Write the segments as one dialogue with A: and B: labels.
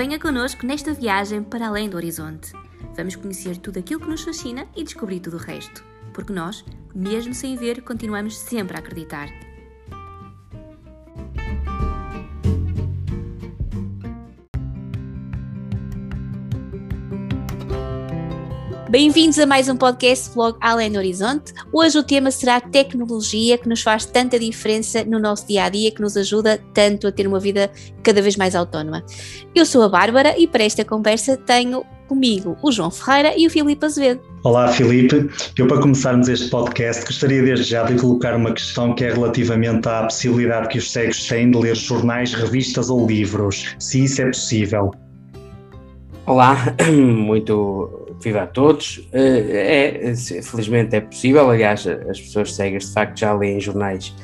A: Venha connosco nesta viagem para além do horizonte. Vamos conhecer tudo aquilo que nos fascina e descobrir tudo o resto. Porque nós, mesmo sem ver, continuamos sempre a acreditar. Bem-vindos a mais um podcast Vlog Além do Horizonte. Hoje o tema será tecnologia que nos faz tanta diferença no nosso dia a dia, que nos ajuda tanto a ter uma vida cada vez mais autónoma. Eu sou a Bárbara e para esta conversa tenho comigo o João Ferreira e o Filipe Azevedo.
B: Olá, Filipe. Eu, para começarmos este podcast, gostaria desde já de colocar uma questão que é relativamente à possibilidade que os cegos têm de ler jornais, revistas ou livros, se isso é possível.
C: Olá, muito viva a todos. Eh, é, felizmente é possível, aliás, as pessoas cegas de facto já leem jornais,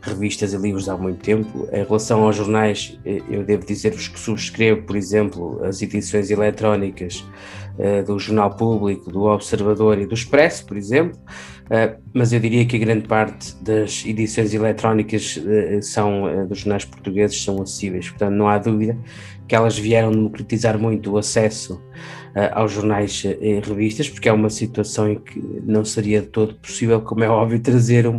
C: revistas e livros há muito tempo. Em relação aos jornais, eh, eu devo dizer-vos que subscrevo, por exemplo, as edições eletrónicas do Jornal Público, do Observador e do Expresso, por exemplo. mas eu diria que a grande parte das edições eletrónicas são dos jornais portugueses são acessíveis, portanto não há dúvida que elas vieram democratizar muito o acesso aos jornais e revistas, porque é uma situação em que não seria de todo possível, como é óbvio, trazer um,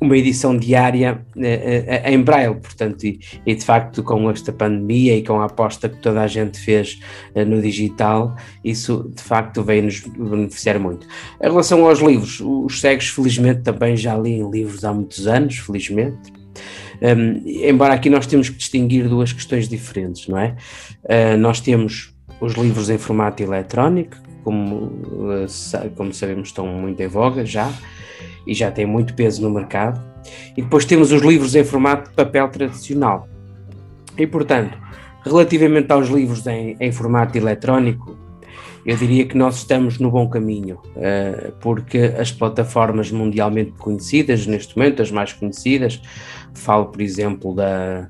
C: uma edição diária uh, uh, em braille, portanto, e, e, de facto com esta pandemia e com a aposta que toda a gente fez uh, no digital, isso de facto veio-nos beneficiar muito. Em relação aos livros, os cegos felizmente também já leem livros há muitos anos, felizmente, um, embora aqui nós temos que distinguir duas questões diferentes, não é? Nós temos os livros em formato eletrónico, como, como sabemos estão muito em voga já, e já têm muito peso no mercado, e depois temos os livros em formato de papel tradicional. E portanto, relativamente aos livros em, em formato eletrónico, eu diria que nós estamos no bom caminho, uh, porque as plataformas mundialmente conhecidas, neste momento, as mais conhecidas, falo, por exemplo, da,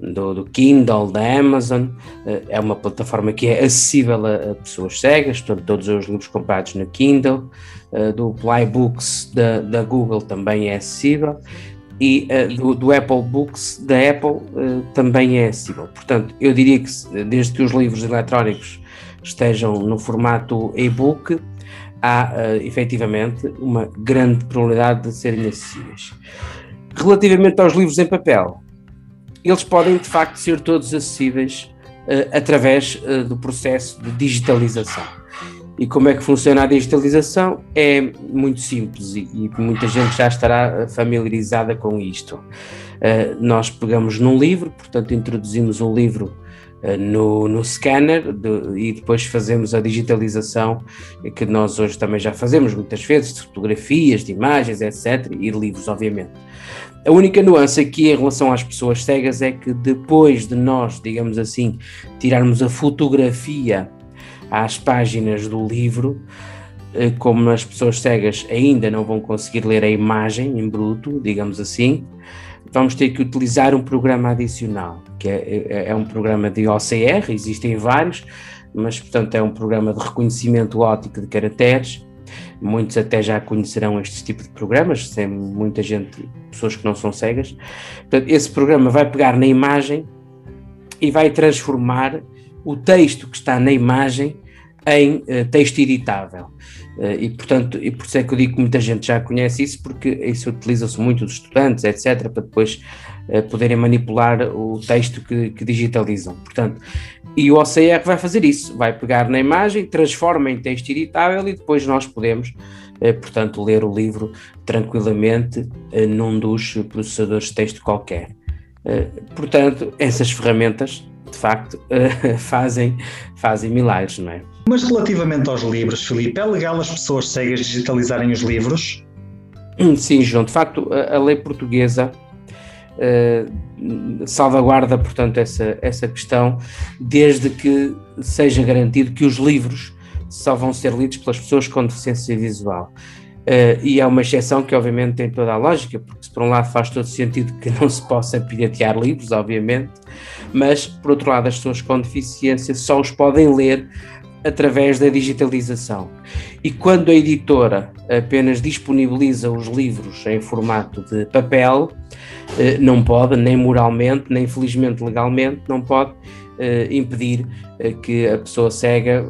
C: do, do, Kindle, da Amazon, uh, é uma plataforma que é acessível a, a, pessoas cegas, portanto, todos os livros comprados no Kindle, uh, do Plybooks da, da Google também é acessível, e uh, do, do, Apple Books da Apple também é acessível. Portanto, eu diria que desde que os livros eletrónicos estejam no formato e-book, há efetivamente uma grande probabilidade de serem acessíveis. Relativamente aos livros em papel, eles podem de facto ser todos acessíveis uh, através uh, do processo de digitalização. E como é que funciona a digitalização? É muito simples e, e muita gente já estará familiarizada com isto. Uh, nós pegamos num livro, portanto, introduzimos um livro eh, no, no scanner de, e depois fazemos a digitalização, que nós hoje também já fazemos muitas vezes, de fotografias, de imagens, etc., e livros, obviamente. A única nuance aqui em relação às pessoas cegas é que depois de nós, digamos assim, tirarmos a fotografia às páginas do livro, eh, como as pessoas cegas ainda não vão conseguir ler a imagem em bruto, digamos assim, vamos ter que utilizar um programa adicional, que é, é, é um programa de OCR, existem vários, mas portanto é um programa de reconhecimento óptico de caracteres. Muitos até já conhecerão este tipo de programas, tem muita gente, pessoas que não são cegas. Portanto, esse programa vai pegar na imagem e vai transformar o texto que está na imagem em uh, texto editável. Uh, e, portanto, e por isso é que eu digo que muita gente já conhece isso, porque isso utiliza-se muito dos estudantes, etc., para depois uh, poderem manipular o texto que, que, digitalizam. Portanto, e o OCR vai fazer isso, vai pegar na imagem, transforma em texto editável e depois nós podemos, portanto, ler o livro tranquilamente num dos processadores de texto qualquer. portanto, essas ferramentas de facto, fazem, fazem milagres, não é?
B: Mas relativamente aos livros, Filipe, é legal as pessoas cegas digitalizarem os livros?
C: Sim, João, de facto, a lei portuguesa uh, salvaguarda, portanto, essa, essa questão, desde que seja garantido que os livros só vão ser lidos pelas pessoas com deficiência visual. Uh, e é uma exceção que, obviamente, tem toda a lógica, porque, se por um lado, faz todo sentido que não se possa piratear livros, obviamente, mas, por outro lado, as pessoas com deficiência só os podem ler através da digitalização. E quando a editora apenas disponibiliza os livros em formato de papel, eh, não pode, nem moralmente, nem felizmente legalmente, não pode eh, impedir que a pessoa cega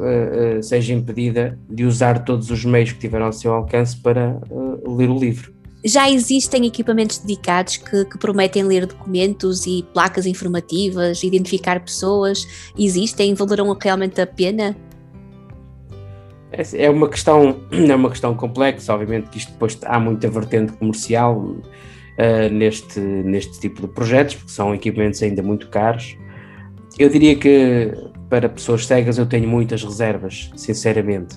C: seja impedida de usar todos os meios que tiver ao seu alcance para ler o livro.
A: Já existem equipamentos dedicados que, que, prometem ler documentos e placas informativas, identificar pessoas? Existem? Valeram realmente a pena?
C: É, é uma questão, é uma questão complexa, obviamente que isto depois há muita vertente comercial uh, neste, neste tipo de projetos, porque são equipamentos ainda muito caros. Eu diria que para pessoas cegas eu tenho muitas reservas, sinceramente.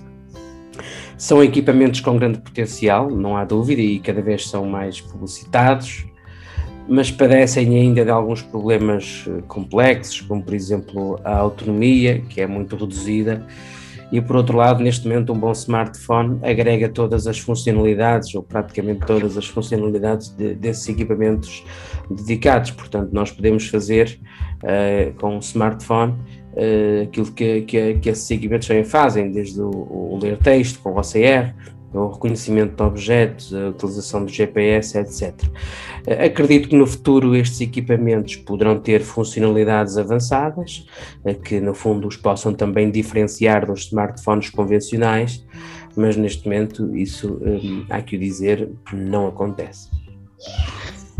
C: São equipamentos com grande potencial, não há dúvida, e cada vez são mais publicitados, mas padecem ainda de alguns problemas eh, complexos, como por exemplo a autonomia, que é muito reduzida, e por outro lado, neste momento, um bom smartphone agrega todas as funcionalidades, ou praticamente todas as funcionalidades de, desses equipamentos dedicados. Portanto, nós podemos fazer uh, com um smartphone uh, aquilo que, que, que, esses equipamentos também fazem, desde o, o ler texto com o OCR, o reconhecimento de objetos, a utilização do GPS, etc. Acredito que no futuro estes equipamentos poderão ter funcionalidades avançadas, que no fundo os possam também diferenciar dos smartphones convencionais, mas neste momento isso, hum, há que o dizer, não acontece.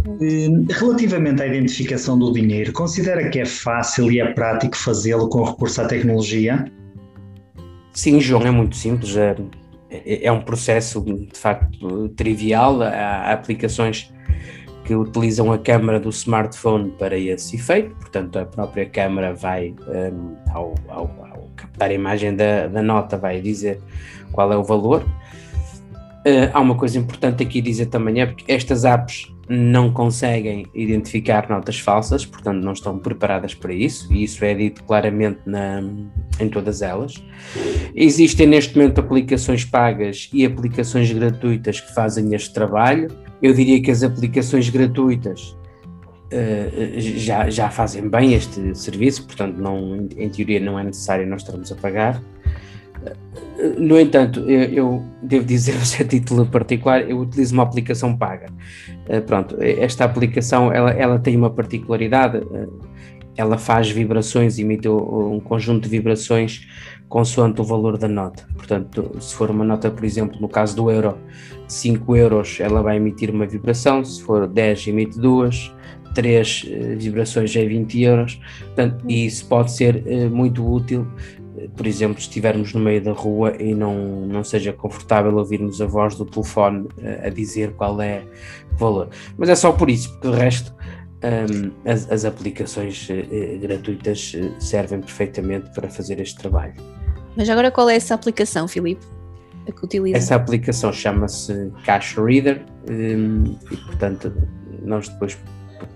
B: Hum, relativamente à identificação do dinheiro, considera que é fácil e é prático fazê-lo com recurso à tecnologia?
C: Sim, João, é muito simples. É é, é um processo de facto trivial. Há aplicações que utilizam a câmera do smartphone para esse efeito, portanto, a própria câmera vai, um, ao, ao, ao, captar a imagem da, da, nota, vai dizer qual é o valor. Uh, há uma coisa importante aqui dizer também é porque estas apps não conseguem identificar notas falsas, portanto não estão preparadas para isso, e isso é dito claramente na, em todas elas. Existem neste momento aplicações pagas e aplicações gratuitas que fazem este trabalho. Eu diria que as aplicações gratuitas uh, já, já fazem bem este serviço, portanto não, em teoria não é necessário nós estarmos a pagar. No entanto, eu, eu devo dizer-vos a título particular, eu utilizo uma aplicação paga. Uh, pronto, esta aplicação ela, ela tem uma particularidade, uh, ela faz vibrações, emite um conjunto de vibrações consoante o valor da nota. Portanto, se for uma nota, por exemplo, no caso do euro, 5 euros, ela vai emitir uma vibração, se for 10, emite duas, 3 uh, vibrações é 20 euros, portanto, e isso pode ser muito útil por exemplo, estivermos no meio da rua e não, não seja confortável ouvirmos a voz do telefone uh, a dizer qual é o valor. Mas é só por isso, porque o resto um, as, as, aplicações uh, gratuitas uh, servem perfeitamente para fazer este trabalho.
A: Mas agora qual é essa aplicação, Filipe? A que utiliza?
C: Essa aplicação chama-se Cash Reader um, e, portanto, nós depois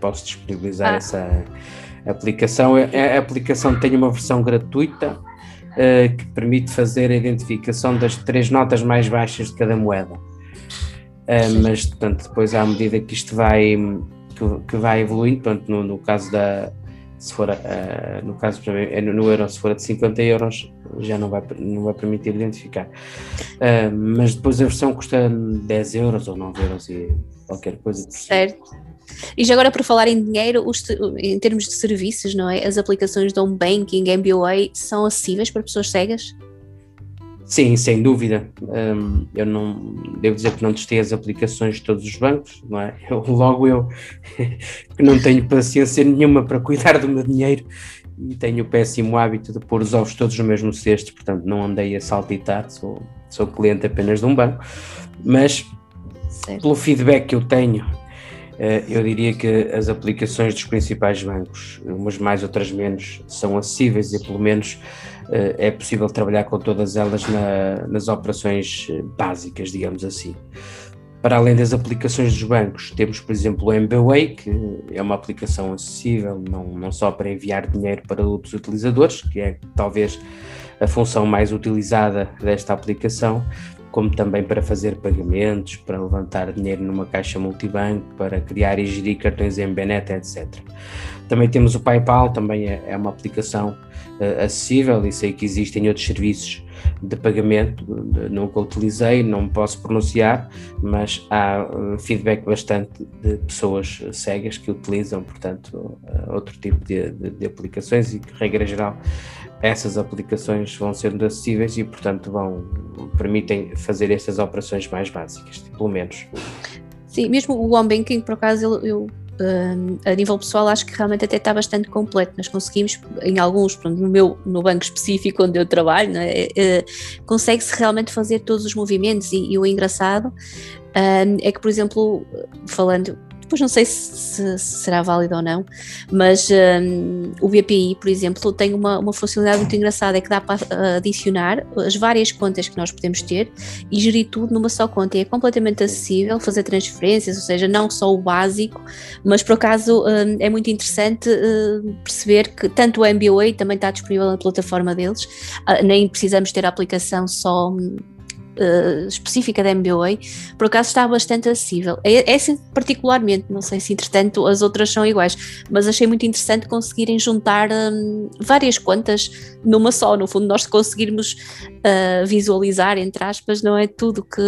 C: posso disponibilizar ah. essa aplicação. A, a aplicação tem uma versão gratuita uh, que permite fazer a identificação das três notas mais baixas de cada moeda. Uh, mas, portanto, depois à medida que isto vai, que, que vai evoluindo, portanto, no, no caso da, se for, uh, no caso no, no, euro, se for de 50 euros, já não vai, não vai permitir identificar. Uh, mas depois a versão custa 10 euros ou 9 euros e qualquer coisa.
A: Certo. E já agora, por falar em dinheiro, os, em termos de serviços, não é? As aplicações de home banking, MBWay, são acessíveis para pessoas cegas?
C: Sim, sem dúvida. Um, eu não devo dizer que não testei as aplicações de todos os bancos, não é? Eu, logo eu que não tenho paciência nenhuma para cuidar do meu dinheiro e tenho o péssimo hábito de pôr os ovos todos no mesmo cesto, portanto não andei a saltitar, sou, sou cliente apenas de um banco, mas certo. pelo feedback que eu tenho eu diria que as aplicações dos principais bancos, umas mais, outras menos, são acessíveis e pelo menos eh, é possível trabalhar com todas elas na, nas operações eh, básicas, digamos assim. Para além das aplicações dos bancos, temos, por exemplo, o MBWay, que é uma aplicação acessível, não, não só para enviar dinheiro para outros utilizadores, que é talvez a função mais utilizada desta aplicação, como também para fazer pagamentos, para levantar dinheiro numa caixa multibanco, para criar e gerir cartões em Benet, etc. Também temos o PayPal, também é, é uma aplicação uh, acessível e sei que existem outros serviços de pagamento, nunca utilizei, não posso pronunciar, mas há uh, feedback bastante de pessoas cegas que utilizam, portanto, uh, outro tipo de, de, de, aplicações e que, regra geral, essas aplicações vão sendo acessíveis e, portanto, vão permitem fazer estas operações mais básicas, pelo menos.
A: Sim, mesmo o home banking, por acaso, eu, eu a nível pessoal acho que realmente até está bastante completo. Nós conseguimos, em alguns, pronto, no meu no banco específico onde eu trabalho, é? é, consegue-se realmente fazer todos os movimentos e, e o engraçado é que, por exemplo, falando depois não sei se, se será válido ou não, mas um, o BPI, por exemplo, tem uma, uma funcionalidade muito engraçada, é que dá para adicionar as várias contas que nós podemos ter e gerir tudo numa só conta. E é completamente acessível fazer transferências, ou seja, não só o básico, mas por acaso um, é muito interessante uh, perceber que tanto o MBA também está disponível na plataforma deles, uh, nem precisamos ter a aplicação só uh, específica da MBA, por acaso está bastante acessível. É, essa particularmente, não sei se entretanto as outras são iguais, mas achei muito interessante conseguirem juntar um, várias contas numa só. No fundo, nós conseguirmos uh, visualizar, entre aspas, não é tudo que,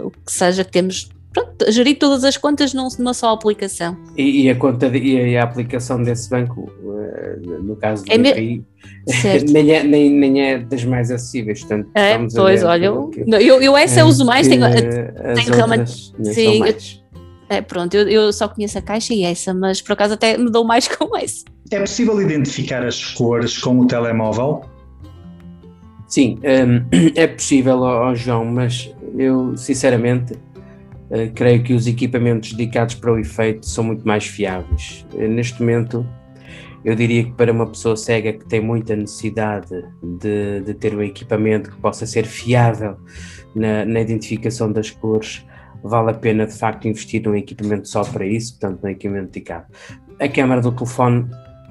A: o que seja que temos pronto, gerir todas as contas numa só aplicação.
C: E, e a conta de, e a aplicação desse banco, eh, no caso do é BPI, nem, é, nem, nem é das mais acessíveis. Portanto,
A: é, pois, olha, eu, eu, eu essa é, uso mais, tenho, tenho realmente. Sim, é, pronto, eu, eu só conheço a caixa e essa, mas por acaso até me dou mais com essa.
B: É possível identificar as cores com o telemóvel?
C: Sim, um, é possível, ó, João, mas eu sinceramente Uh, creio que os equipamentos dedicados para o efeito são muito mais fiáveis. Uh, neste momento, eu diria que para uma pessoa cega que tem muita necessidade de, de ter um equipamento que possa ser fiável na, na, identificação das cores, vale a pena de facto investir num equipamento só para isso, portanto, num equipamento dedicado. A câmara do telefone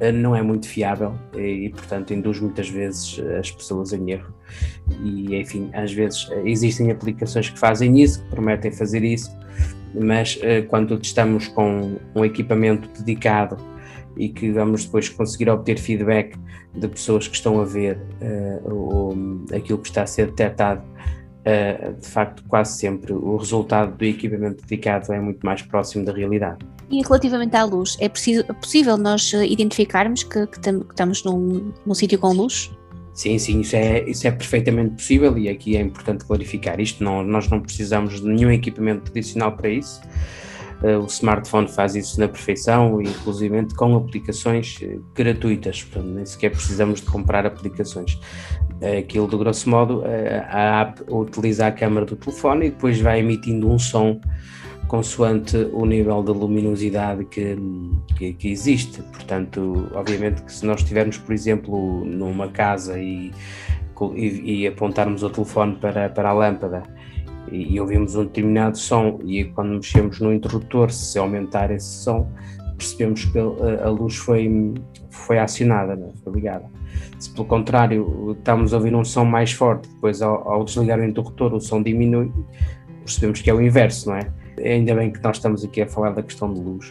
C: uh, não é muito fiável e, portanto, induz muitas vezes as pessoas em erro e enfim, às vezes eh, existem aplicações que fazem isso, que prometem fazer isso, mas quando estamos com um equipamento dedicado e que vamos depois conseguir obter feedback de pessoas que estão a ver uh, o, aquilo que está a ser detectado, uh, de facto, quase sempre o resultado do equipamento dedicado é muito mais próximo da realidade.
A: E relativamente à luz, é, preciso, é possível nós identificarmos que, que, tam, que estamos num, num sítio com luz?
C: Sim, sim, isso é, isso é perfeitamente possível e aqui é importante clarificar isto. Não, nós não precisamos de nenhum equipamento adicional para isso. Uh, o smartphone faz isso na perfeição, inclusive com aplicações eh, gratuitas, portanto, nem sequer precisamos de comprar aplicações. Uh, aquilo, de grosso modo, a app utiliza a câmera do telefone e depois vai emitindo um som consoante o nível de luminosidade que, que, que, existe. Portanto, obviamente que se nós estivermos, por exemplo, numa casa e, e, e apontarmos o telefone para, para a lâmpada e, ouvimos um determinado som e quando mexemos no interruptor, se aumentar esse som, percebemos que a, a luz foi, foi acionada, né? foi ligada. Se pelo contrário estamos a ouvir um som mais forte, depois ao, ao desligar o interruptor o som diminui, percebemos que é o inverso, não é? Ainda bem que nós estamos aqui a falar da questão de luz.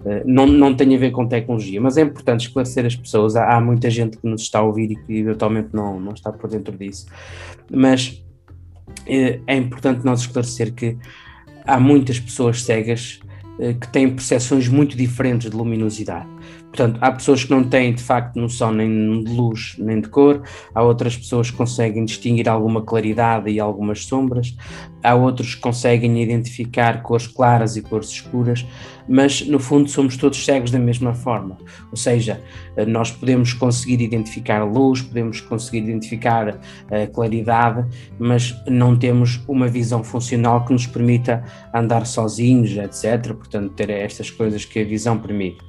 C: Uh, não, não tem a ver com tecnologia, mas é importante esclarecer as pessoas. Há, há, muita gente que nos está a ouvir e que eventualmente não, não está por dentro disso. Mas é importante nós esclarecer que há muitas pessoas cegas uh, que têm percepções muito diferentes de luminosidade. Portanto, há pessoas que não têm de facto noção nem de luz nem de cor, há outras pessoas que conseguem distinguir alguma claridade e algumas sombras, há outros que conseguem identificar cores claras e cores escuras, mas no fundo somos todos cegos da mesma forma. Ou seja, nós podemos conseguir identificar luz, podemos conseguir identificar eh, claridade, mas não temos uma visão funcional que nos permita andar sozinhos, etc. Portanto, ter estas coisas que a visão permite.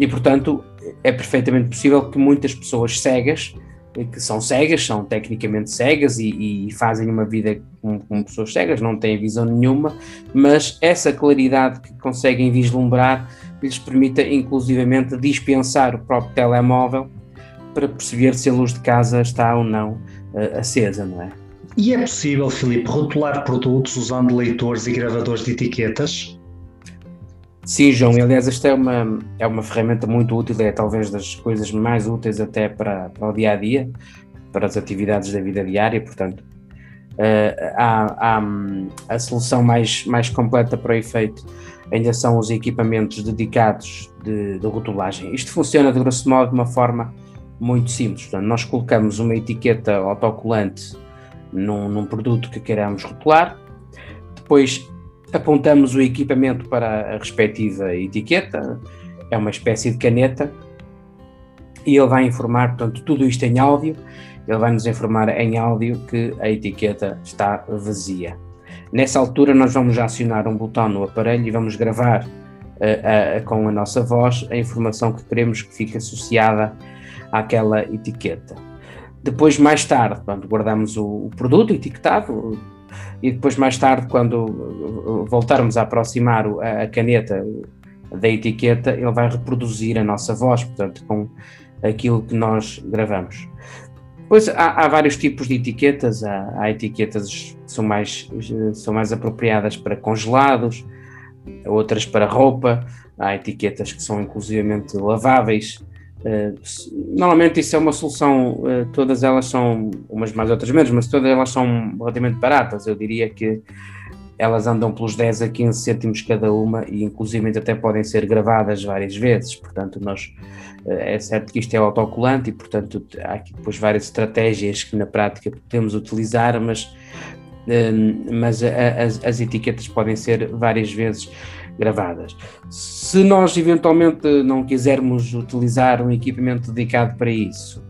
C: E, portanto, é perfeitamente possível que muitas pessoas cegas, eh, que são cegas, são tecnicamente cegas e, e fazem uma vida como, pessoas cegas, não têm visão nenhuma, mas essa claridade que conseguem vislumbrar lhes permite, inclusivamente, dispensar o próprio telemóvel para perceber se a luz de casa está ou não uh, acesa, não é?
B: E é possível, Filipe, rotular produtos usando leitores e gravadores de etiquetas?
C: Sim, João, e aliás, esta é uma, é uma ferramenta muito útil, é talvez das coisas mais úteis até para, para o dia a dia, para as atividades da vida diária, portanto, uh, há, há, a solução mais, mais completa para o efeito ainda são os equipamentos dedicados de, de rotulagem. Isto funciona, de grosso modo, de uma forma muito simples. Portanto, nós colocamos uma etiqueta autocolante num, num produto que queiramos rotular, depois apontamos o equipamento para a respectiva etiqueta, é uma espécie de caneta, e ele vai informar, portanto, tudo isto em áudio, ele vai nos informar em áudio que a etiqueta está vazia. Nessa altura, nós vamos acionar um botão no aparelho e vamos gravar uh, com a nossa voz a informação que queremos que fique associada àquela etiqueta. Depois, mais tarde, quando guardamos o, o produto etiquetado, e depois, mais tarde, quando voltarmos a aproximar a, caneta da etiqueta, ele vai reproduzir a nossa voz, portanto, com aquilo que nós gravamos. Pois há, há, vários tipos de etiquetas, há, há, etiquetas que são mais, são mais apropriadas para congelados, outras para roupa, há etiquetas que são inclusivamente laváveis. Uh, normalmente isso é uma solução, uh, todas elas são, umas mais outras menos, mas todas elas são relativamente baratas. Eu diria que elas andam pelos 10 a 15 cêntimos cada uma e inclusivamente até podem ser gravadas várias vezes, portanto nós é certo que isto é autocolante e, portanto, há aqui depois várias estratégias que na prática podemos utilizar, mas, mas as, as etiquetas podem ser várias vezes gravadas. Se nós eventualmente não quisermos utilizar um equipamento dedicado para isso,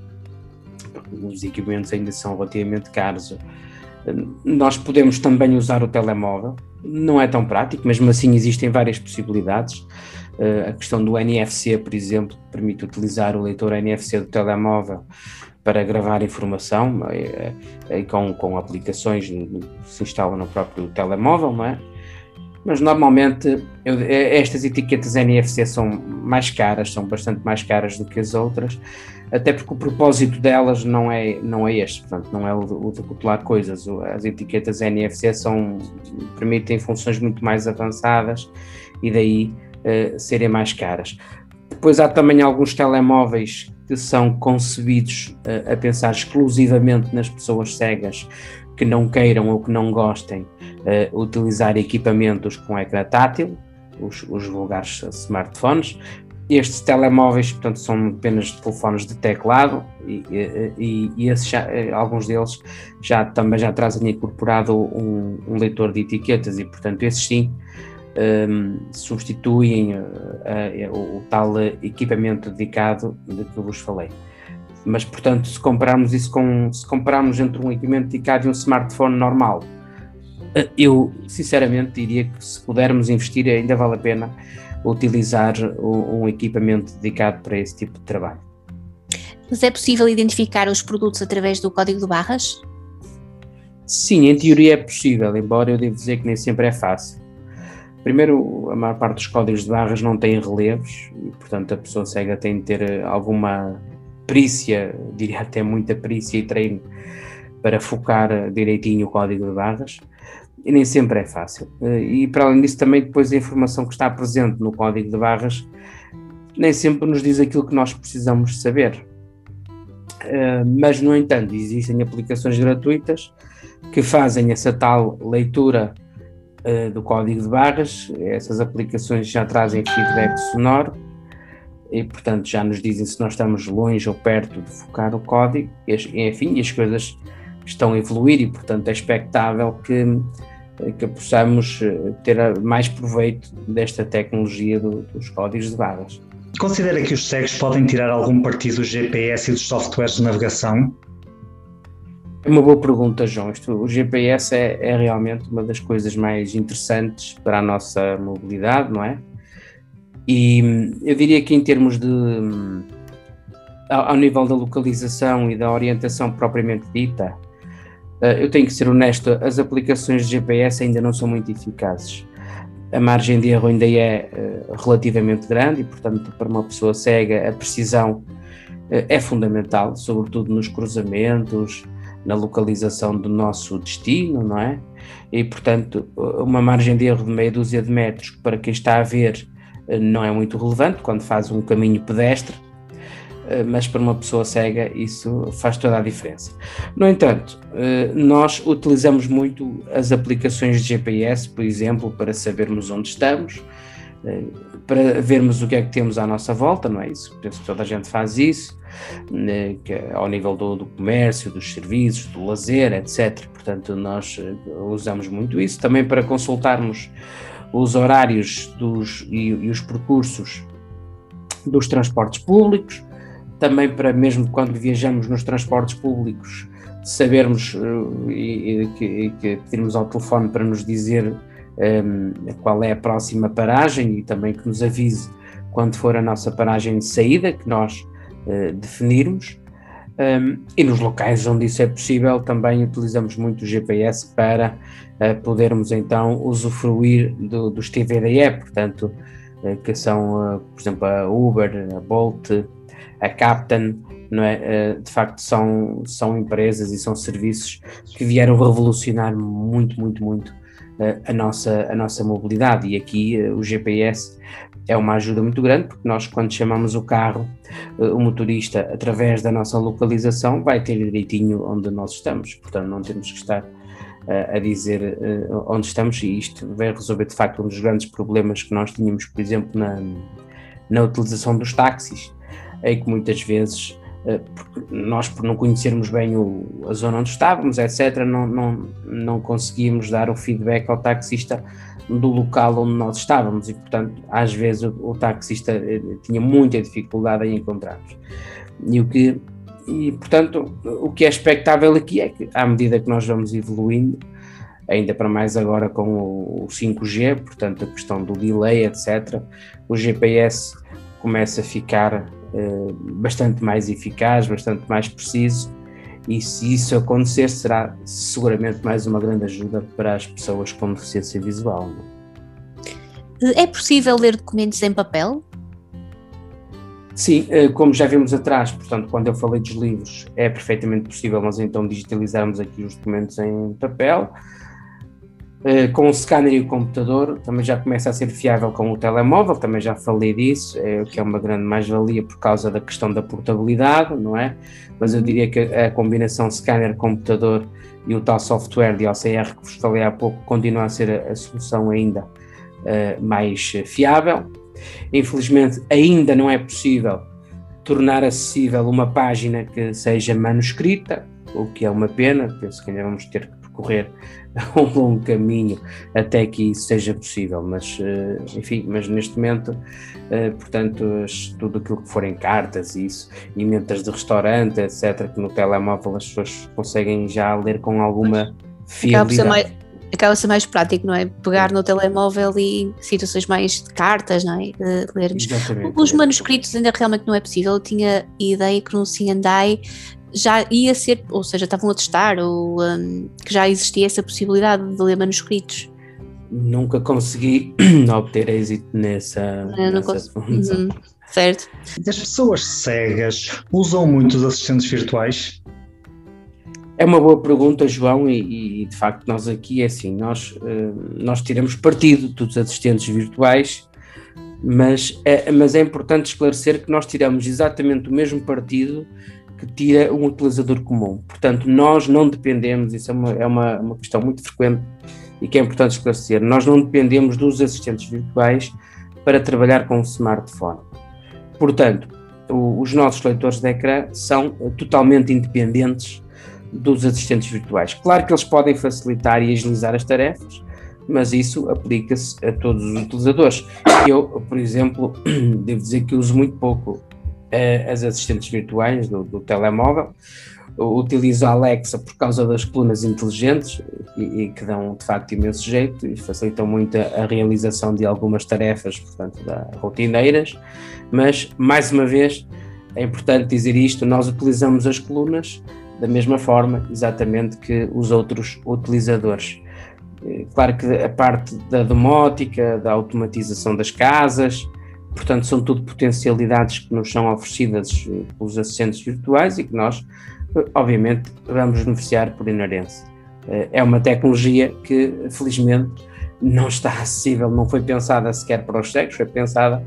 C: os equipamentos ainda são relativamente caros, nós podemos também usar o telemóvel. Não é tão prático, mesmo assim existem várias possibilidades. Uh, a questão do NFC, por exemplo, permite utilizar o leitor NFC do telemóvel para gravar informação é, é, com, com aplicações que se instalam no próprio telemóvel, não é? Mas normalmente eu, estas etiquetas NFC são mais caras, são bastante mais caras do que as outras, até porque o propósito delas não é, não é este, portanto, não é o de, o de coisas. As etiquetas NFC são, permitem funções muito mais avançadas e daí uh, serem mais caras. Depois há também alguns telemóveis que são concebidos uh, a pensar exclusivamente nas pessoas cegas que não queiram ou que não gostem uh, utilizar equipamentos com ecrã tátil, os, os vulgares smartphones. Estes telemóveis, portanto, são apenas telefones de teclado e, e, e já, alguns deles já também já trazem incorporado um, um leitor de etiquetas e, portanto, esses sim um, substituem uh, uh, o, o, tal equipamento dedicado de que eu vos falei. Mas, portanto, se compararmos isso com, se compararmos entre um equipamento dedicado e um smartphone normal, uh, eu sinceramente diria que se pudermos investir ainda vale a pena utilizar um, equipamento dedicado para esse tipo de trabalho.
A: Mas é possível identificar os produtos através do código de barras?
C: Sim, em teoria é possível, embora eu devo dizer que nem sempre é fácil. Primeiro, a maior parte dos códigos de barras não tem relevos e, portanto, a pessoa cega tem de ter eh, alguma perícia, diria até muita perícia e treino para focar eh, direitinho o código de barras e nem sempre é fácil. Eh, e, para além disso, também depois a informação que está presente no código de barras nem sempre nos diz aquilo que nós precisamos saber. Mas, no entanto, existem aplicações gratuitas que fazem essa tal leitura do código de barras. Essas aplicações já trazem feedback sonoro e, portanto, já nos dizem se nós estamos longe ou perto de focar o código. Enfim, as coisas estão a evoluir e, portanto, é expectável que, que possamos eh, ter mais proveito desta tecnologia do, dos códigos de barras.
B: Considera que os cegos podem tirar algum partido do GPS e dos softwares de navegação?
C: É uma boa pergunta, João. Isto, o GPS é, é, realmente uma das coisas mais interessantes para a nossa mobilidade, não é? E eu diria que em termos de ao, ao nível da localização e da orientação propriamente dita, eh, eu tenho que ser honesto, as aplicações de GPS ainda não são muito eficazes. A margem de erro ainda é eh, relativamente grande e, portanto, para uma pessoa cega, a precisão eh, é fundamental, sobretudo nos cruzamentos, na localização do nosso destino, não é? E, portanto, uma margem de erro de meia dúzia de metros para quem está a ver não é muito relevante quando faz um caminho pedestre, mas para uma pessoa cega isso faz toda a diferença. No entanto, nós utilizamos muito as aplicações de GPS, por exemplo, para sabermos onde estamos, para vermos o que é que temos à nossa volta, não é isso? Penso que toda a gente faz isso, né, é ao nível do, do, comércio, dos serviços, do lazer, etc. Portanto, nós eh, usamos muito isso também para consultarmos os horários dos, e, e os percursos dos transportes públicos, também para mesmo quando viajamos nos transportes públicos sabermos uh, e, e, e, pedirmos ao telefone para nos dizer um, qual é a próxima paragem e também que nos avise quando for a nossa paragem de saída, que nós uh, definirmos. Um, e nos locais onde isso é possível, também utilizamos muito o GPS para uh, podermos então usufruir do, dos TVDE, portanto, uh, que são, por exemplo, a Uber, a Bolt, a Captain, não é? de facto, são, são empresas e são serviços que vieram revolucionar muito, muito, muito a, nossa, a nossa mobilidade. E aqui o GPS é uma ajuda muito grande, porque nós, quando chamamos o carro, eh, o motorista, através da nossa localização, vai ter direitinho onde nós estamos. Portanto, não temos que estar eh, a dizer onde estamos, e isto vai resolver de facto um dos grandes problemas que nós tínhamos, por exemplo, na, na utilização dos táxis, em que muitas vezes eh, nós por não conhecermos bem o, a zona onde estávamos, etc., não, não, não conseguíamos dar o feedback ao taxista do local onde nós estávamos e, portanto, às vezes o, o taxista eh, tinha muita dificuldade em encontrar-nos. E o que e, portanto, o que é expectável aqui é que, à medida que nós vamos evoluindo, ainda para mais agora com o 5G, portanto, a questão do delay, etc., o GPS começa a ficar uh, bastante mais eficaz, bastante mais preciso, e se isso acontecer, será seguramente mais uma grande ajuda para as pessoas com deficiência visual.
A: É, é possível ler documentos em papel?
C: Sim, eh, como já vimos atrás, portanto, quando eu falei dos livros, é perfeitamente possível nós então digitalizarmos aqui os documentos em papel. Eh, com o scanner e o computador também já começa a ser fiável com o telemóvel, também já falei disso, é, que é uma grande mais-valia por causa da questão da portabilidade, não é? Mas eu diria que a combinação scanner-computador e o tal software de OCR que vos falei há pouco continua a ser a, a solução ainda uh, mais fiável. Infelizmente, ainda não é possível tornar acessível uma página que seja manuscrita, o que é uma pena, penso que ainda vamos ter que percorrer um longo caminho até que isso seja possível, mas eh, enfim, mas neste momento, eh, portanto, tudo aquilo que forem cartas e isso, emendas de restaurante, etc., que no telemóvel as pessoas conseguem já ler com alguma fiabilidade
A: acaba ser mais prático, não é? Pegar no telemóvel e situações mais de cartas, não é? De lermos. Exatamente. Os manuscritos ainda realmente não é possível. Eu tinha ideia que no Ciandai já ia ser, ou seja, estavam a testar, ou um, que já existia essa possibilidade de ler manuscritos.
C: Nunca consegui obter êxito nessa, nessa
A: uhum. Certo.
B: As pessoas cegas usam muito os assistentes virtuais?
C: É uma boa pergunta, João, e, e de facto nós aqui é assim, nós, uh, nós tiramos partido dos assistentes virtuais, mas é, mas é importante esclarecer que nós tiramos exatamente o mesmo partido que tira um utilizador comum. Portanto, nós não dependemos, isso é uma, é uma, uma questão muito frequente e que é importante esclarecer, nós não dependemos dos assistentes virtuais para trabalhar com o smartphone. Portanto, o, os nossos leitores de ecrã são totalmente independentes dos assistentes virtuais. Claro que eles podem facilitar e agilizar as tarefas, mas isso aplica-se a todos os utilizadores. Eu, por exemplo, devo dizer que uso muito pouco as assistentes virtuais do, do telemóvel. Utilizo a Alexa por causa das colunas inteligentes e, e, que dão de facto imenso jeito e facilitam muito a, a realização de algumas tarefas, portanto, da, rotineiras. Mas, mais uma vez, é importante dizer isto: nós utilizamos as colunas da mesma forma, exatamente, que os outros utilizadores. Claro que a parte da domótica, da automatização das casas, Portanto, são tudo potencialidades que nos são oferecidas eh, pelos assistentes virtuais e que nós, eh, obviamente, vamos beneficiar por inerência. Eh, é uma tecnologia que, felizmente, não está acessível, não foi pensada sequer para os cegos, foi pensada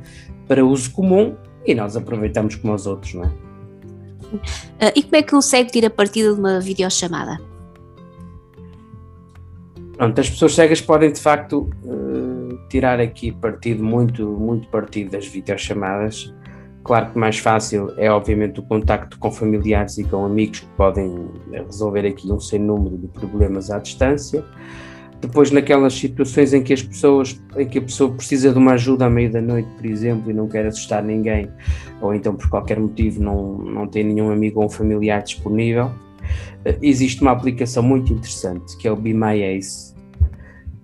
C: para uso comum e nós aproveitamos como os outros, não é?
A: E como é que um cego tira partido de uma videochamada?
C: Pronto, as pessoas cegas podem de facto tirar aqui partido, muito, muito partido das videochamadas. Claro que mais fácil é obviamente o contacto com familiares e com amigos que podem resolver aqui um sem número de problemas à distância. Depois naquelas situações em que as pessoas, em que a pessoa precisa de uma ajuda à meia da noite, por exemplo, e não quer assustar ninguém, ou então por qualquer motivo não, não tem nenhum amigo ou um familiar disponível, eh, existe uma aplicação muito interessante que é o Be My Ace.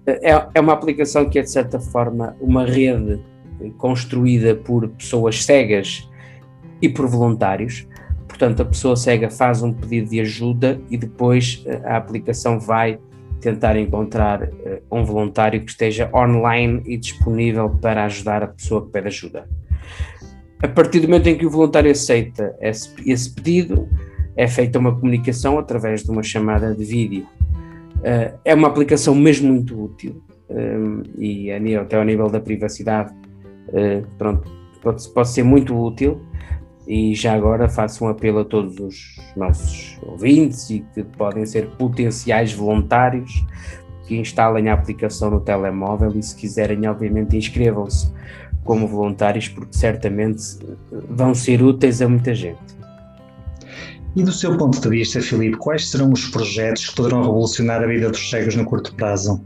C: Eh, é, é uma aplicação que é de certa forma uma rede construída por pessoas cegas e por voluntários. Portanto, a pessoa cega faz um pedido de ajuda e depois eh, a aplicação vai tentar encontrar uh, um voluntário que esteja online e disponível para ajudar a pessoa que pede ajuda. A partir do momento em que o voluntário aceita esse, esse pedido, é feita uma comunicação através de uma chamada de vídeo. Uh, é uma aplicação mesmo muito útil um, e até ao nível da privacidade, uh, pronto, pode, pode ser muito útil e já agora faço um apelo a todos os nossos ouvintes e que podem ser potenciais voluntários que instalem a aplicação no telemóvel e se quiserem, obviamente, inscrevam-se como voluntários porque certamente vão ser úteis a muita gente.
B: E do seu ponto de vista, Filipe, quais serão os projetos que poderão revolucionar a vida dos cegos no curto prazo?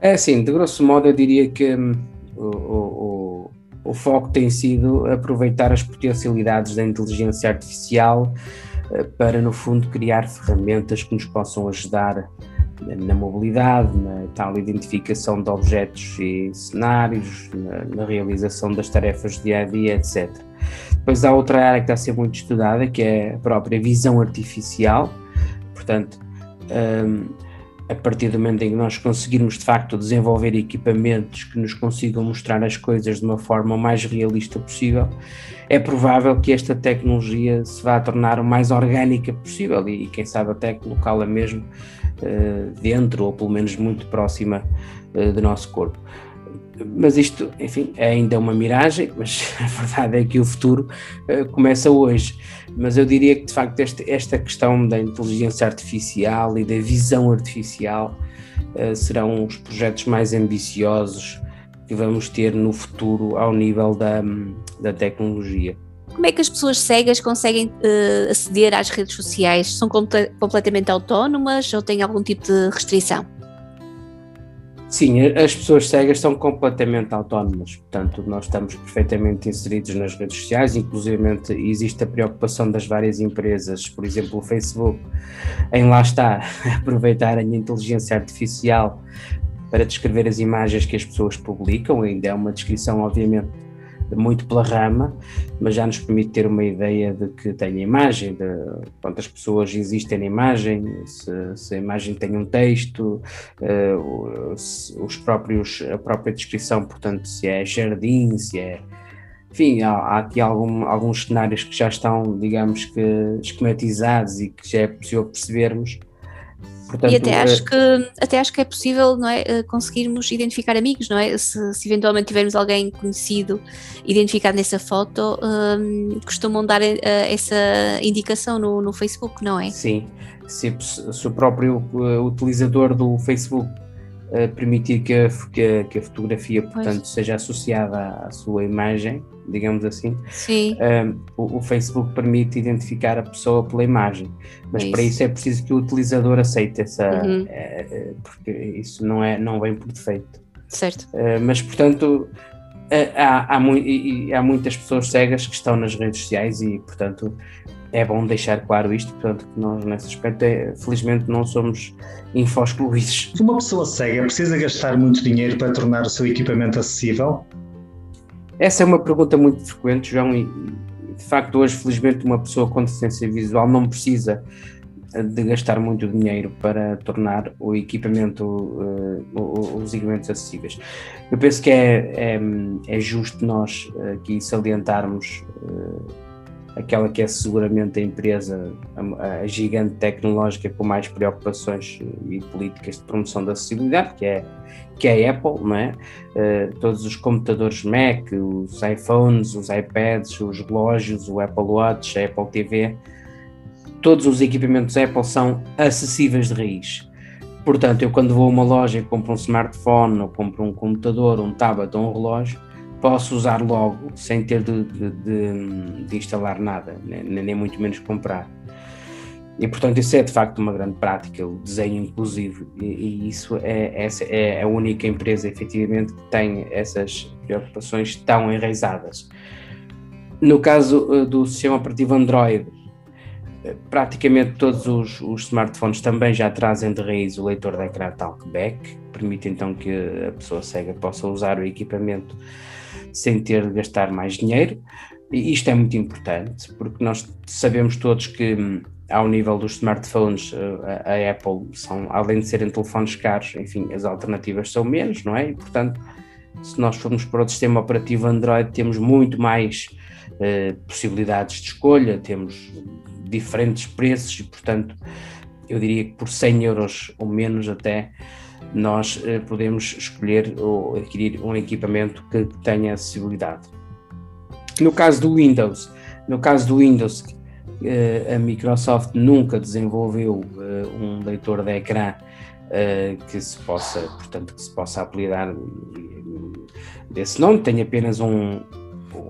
C: É assim, de grosso modo eu diria que hum, o, o o foco tem sido aproveitar as potencialidades da inteligência artificial eh, para, no fundo, criar ferramentas que nos possam ajudar na mobilidade, na tal identificação de objetos e cenários, na, na realização das tarefas dia a dia, etc. Depois há outra área que está a ser muito estudada, que é a própria visão artificial, portanto, um, a partir do momento em que nós conseguirmos de facto desenvolver equipamentos que nos consigam mostrar as coisas de uma forma mais realista possível, é provável que esta tecnologia se vá tornar o mais orgânica possível e, quem sabe até colocá-la mesmo uh, dentro ou pelo menos muito próxima uh, do nosso corpo mas isto, enfim, é ainda uma miragem, mas a verdade é que o futuro uh, começa hoje. Mas eu diria que, de facto, este, esta questão da inteligência artificial e da visão artificial uh, serão os projetos mais ambiciosos que vamos ter no futuro ao nível da, da tecnologia.
A: Como é que as pessoas cegas conseguem uh, aceder às redes sociais? São completamente autónomas ou têm algum tipo de restrição?
C: Sim, as pessoas cegas são completamente autónomas, portanto, nós estamos perfeitamente inseridos nas redes sociais, inclusive existe a preocupação das várias empresas, por exemplo, o Facebook, em lá está, aproveitarem a inteligência artificial para descrever as imagens que as pessoas publicam, ainda é uma descrição, obviamente, muito pela rama, mas já nos permite ter uma ideia de que tem a imagem, de quantas pessoas existem na imagem, se, se a imagem tem um texto, uh, os próprios, a própria descrição, portanto, se é jardim, se é. Enfim, há, há aqui algum, alguns cenários que já estão, digamos que, esquematizados e que já é possível percebermos
A: Portanto, e até é acho, que, até acho que é possível não é, eh, conseguirmos identificar amigos, não é? Se, se eventualmente tivermos alguém conhecido identificado nessa foto, um, costumam dar uh, essa indicação no, no Facebook, não é?
C: Sim, se, se o próprio uh, utilizador do Facebook permitir que a, que a, que a fotografia, portanto, pois. seja associada à, à, sua imagem, digamos assim,
A: Sim.
C: Uh, o, o, Facebook permite identificar a pessoa pela imagem, mas é para isso é preciso que o utilizador aceite essa, uhum. uh, porque isso não, é, não vem por defeito.
A: Certo.
C: mas, portanto, há, há, mu há muitas pessoas cegas que estão nas redes sociais e, portanto, é bom deixar claro isto, portanto, que nós nesse aspecto, é, felizmente, não somos infoscluídos.
B: Uma pessoa cega precisa gastar muito dinheiro para tornar o seu equipamento acessível?
C: Essa é uma pergunta muito frequente, João, e de facto hoje, felizmente, uma pessoa com deficiência visual não precisa de gastar muito dinheiro para tornar o equipamento, uh, os equipamentos acessíveis. Eu penso que é, é, é justo nós aqui salientarmos uh, aquela que é seguramente a empresa, a, a, gigante tecnológica com mais preocupações e políticas de promoção da acessibilidade, que é, que é a Apple, não é? Uh, todos os computadores Mac, os iPhones, os iPads, os relógios, o Apple Watch, a Apple TV, todos os equipamentos Apple são acessíveis de raiz. Portanto, eu quando vou a uma loja e compro um smartphone, ou compro um computador, um tablet ou um relógio, posso usar logo sem ter de, de, de, de instalar nada, nem, nem, muito menos comprar. E portanto isso é de facto uma grande prática, o desenho inclusivo, e, e isso é, essa é a única empresa efetivamente que tem essas preocupações tão enraizadas. No caso uh, do sistema operativo Android, uh, praticamente todos os, os, smartphones também já trazem de raiz o leitor de ecrã Talkback, permite então que a pessoa cega possa usar o equipamento sem ter de gastar mais dinheiro. E isto é muito importante, porque nós sabemos todos que, hum, ao nível dos smartphones, eh, a, Apple, são, além de serem telefones caros, enfim, as alternativas são menos, não é? E, portanto, se nós formos para o sistema operativo Android, temos muito mais uh, possibilidades de escolha, temos diferentes preços e, portanto, eu diria que por 100 euros ou menos até nós eh, podemos escolher ou adquirir um equipamento que tenha acessibilidade. No caso do Windows, no caso do Windows, eh, a Microsoft nunca desenvolveu eh, um leitor de ecrã que se possa, portanto, que se possa apelidar desse nome, tem apenas um,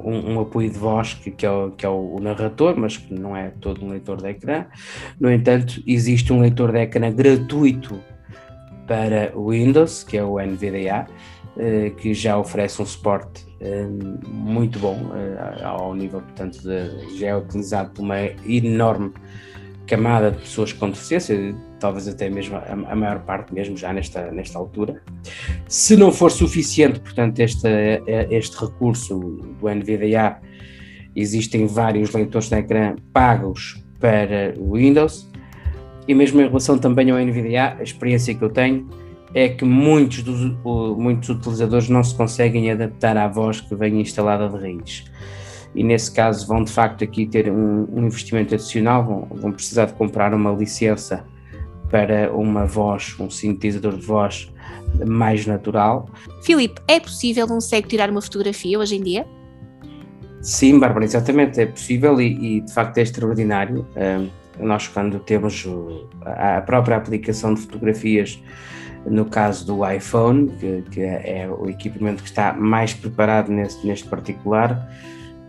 C: um, um, apoio de voz que, que, é o, que, é o, narrador, mas que não é todo um leitor de ecrã. No entanto, existe um leitor de ecrã gratuito para Windows, que é o NVDA, eh, que já oferece um suporte eh, muito bom eh, ao nível, portanto, de, já é utilizado por uma enorme camada de pessoas com deficiência, talvez até mesmo a, maior parte mesmo já nesta, nesta altura. Se não for suficiente, portanto, este, este recurso do NVDA, existem vários leitores de ecrã pagos para Windows, e mesmo em relação também ao NVDA, a experiência que eu tenho é que muitos, dos, muitos utilizadores não se conseguem adaptar à voz que vem instalada de raiz. E nesse caso vão de facto aqui ter um, um investimento adicional, vão, vão, precisar de comprar uma licença para uma voz, um sintetizador de voz mais natural.
A: Filipe, é possível um cego tirar uma fotografia hoje em dia?
C: Sim, Bárbara, exatamente, é possível e, e de facto é extraordinário. Um, nós, quando temos a própria aplicação de fotografias, no caso do iPhone, que, que é o equipamento que está mais preparado neste, neste particular,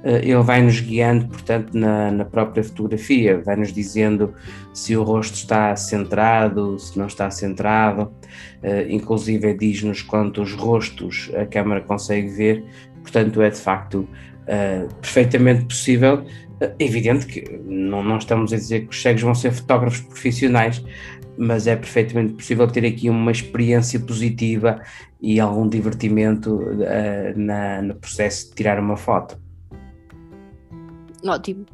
C: eh, ele vai nos guiando, portanto, na, na, própria fotografia, vai nos dizendo se o rosto está centrado, se não está centrado, uh, inclusive diz-nos quantos rostos a câmera consegue ver, portanto, é de facto uh, perfeitamente possível é evidente que não, não estamos a dizer que os cegos vão ser fotógrafos profissionais, mas é perfeitamente possível ter aqui uma experiência positiva e algum divertimento uh, na, no processo de tirar uma foto.
A: Ótimo.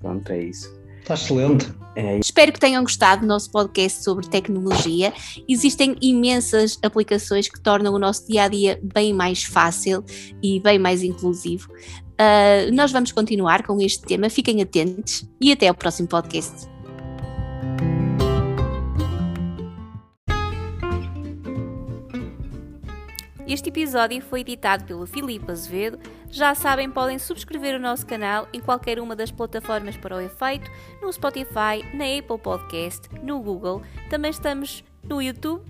C: Pronto, é isso.
B: Está excelente.
A: É. Espero que tenham gostado do nosso podcast sobre tecnologia. Existem imensas aplicações que tornam o nosso dia a dia bem mais fácil e bem mais inclusivo. Uh, nós vamos continuar com este tema, fiquem atentos e até ao próximo podcast. Este episódio foi editado pelo Filipe Azevedo. Já sabem, podem subscrever o nosso canal em qualquer uma das plataformas para o efeito, no Spotify, na Apple Podcast, no Google. Também estamos no YouTube.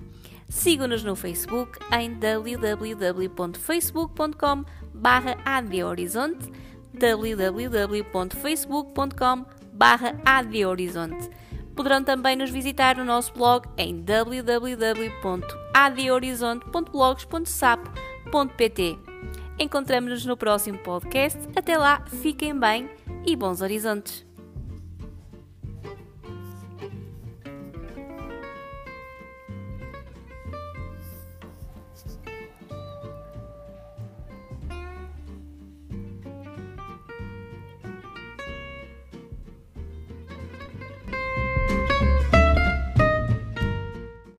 A: Sigam-nos no Facebook em www.facebook.com barra adhorizonte www.facebook.com barra adhorizonte Poderão também nos visitar no nosso blog em www.adhorizonte.blogs.sapo.pt Encontramos-nos no próximo podcast. Até lá, fiquem bem e bons horizontes!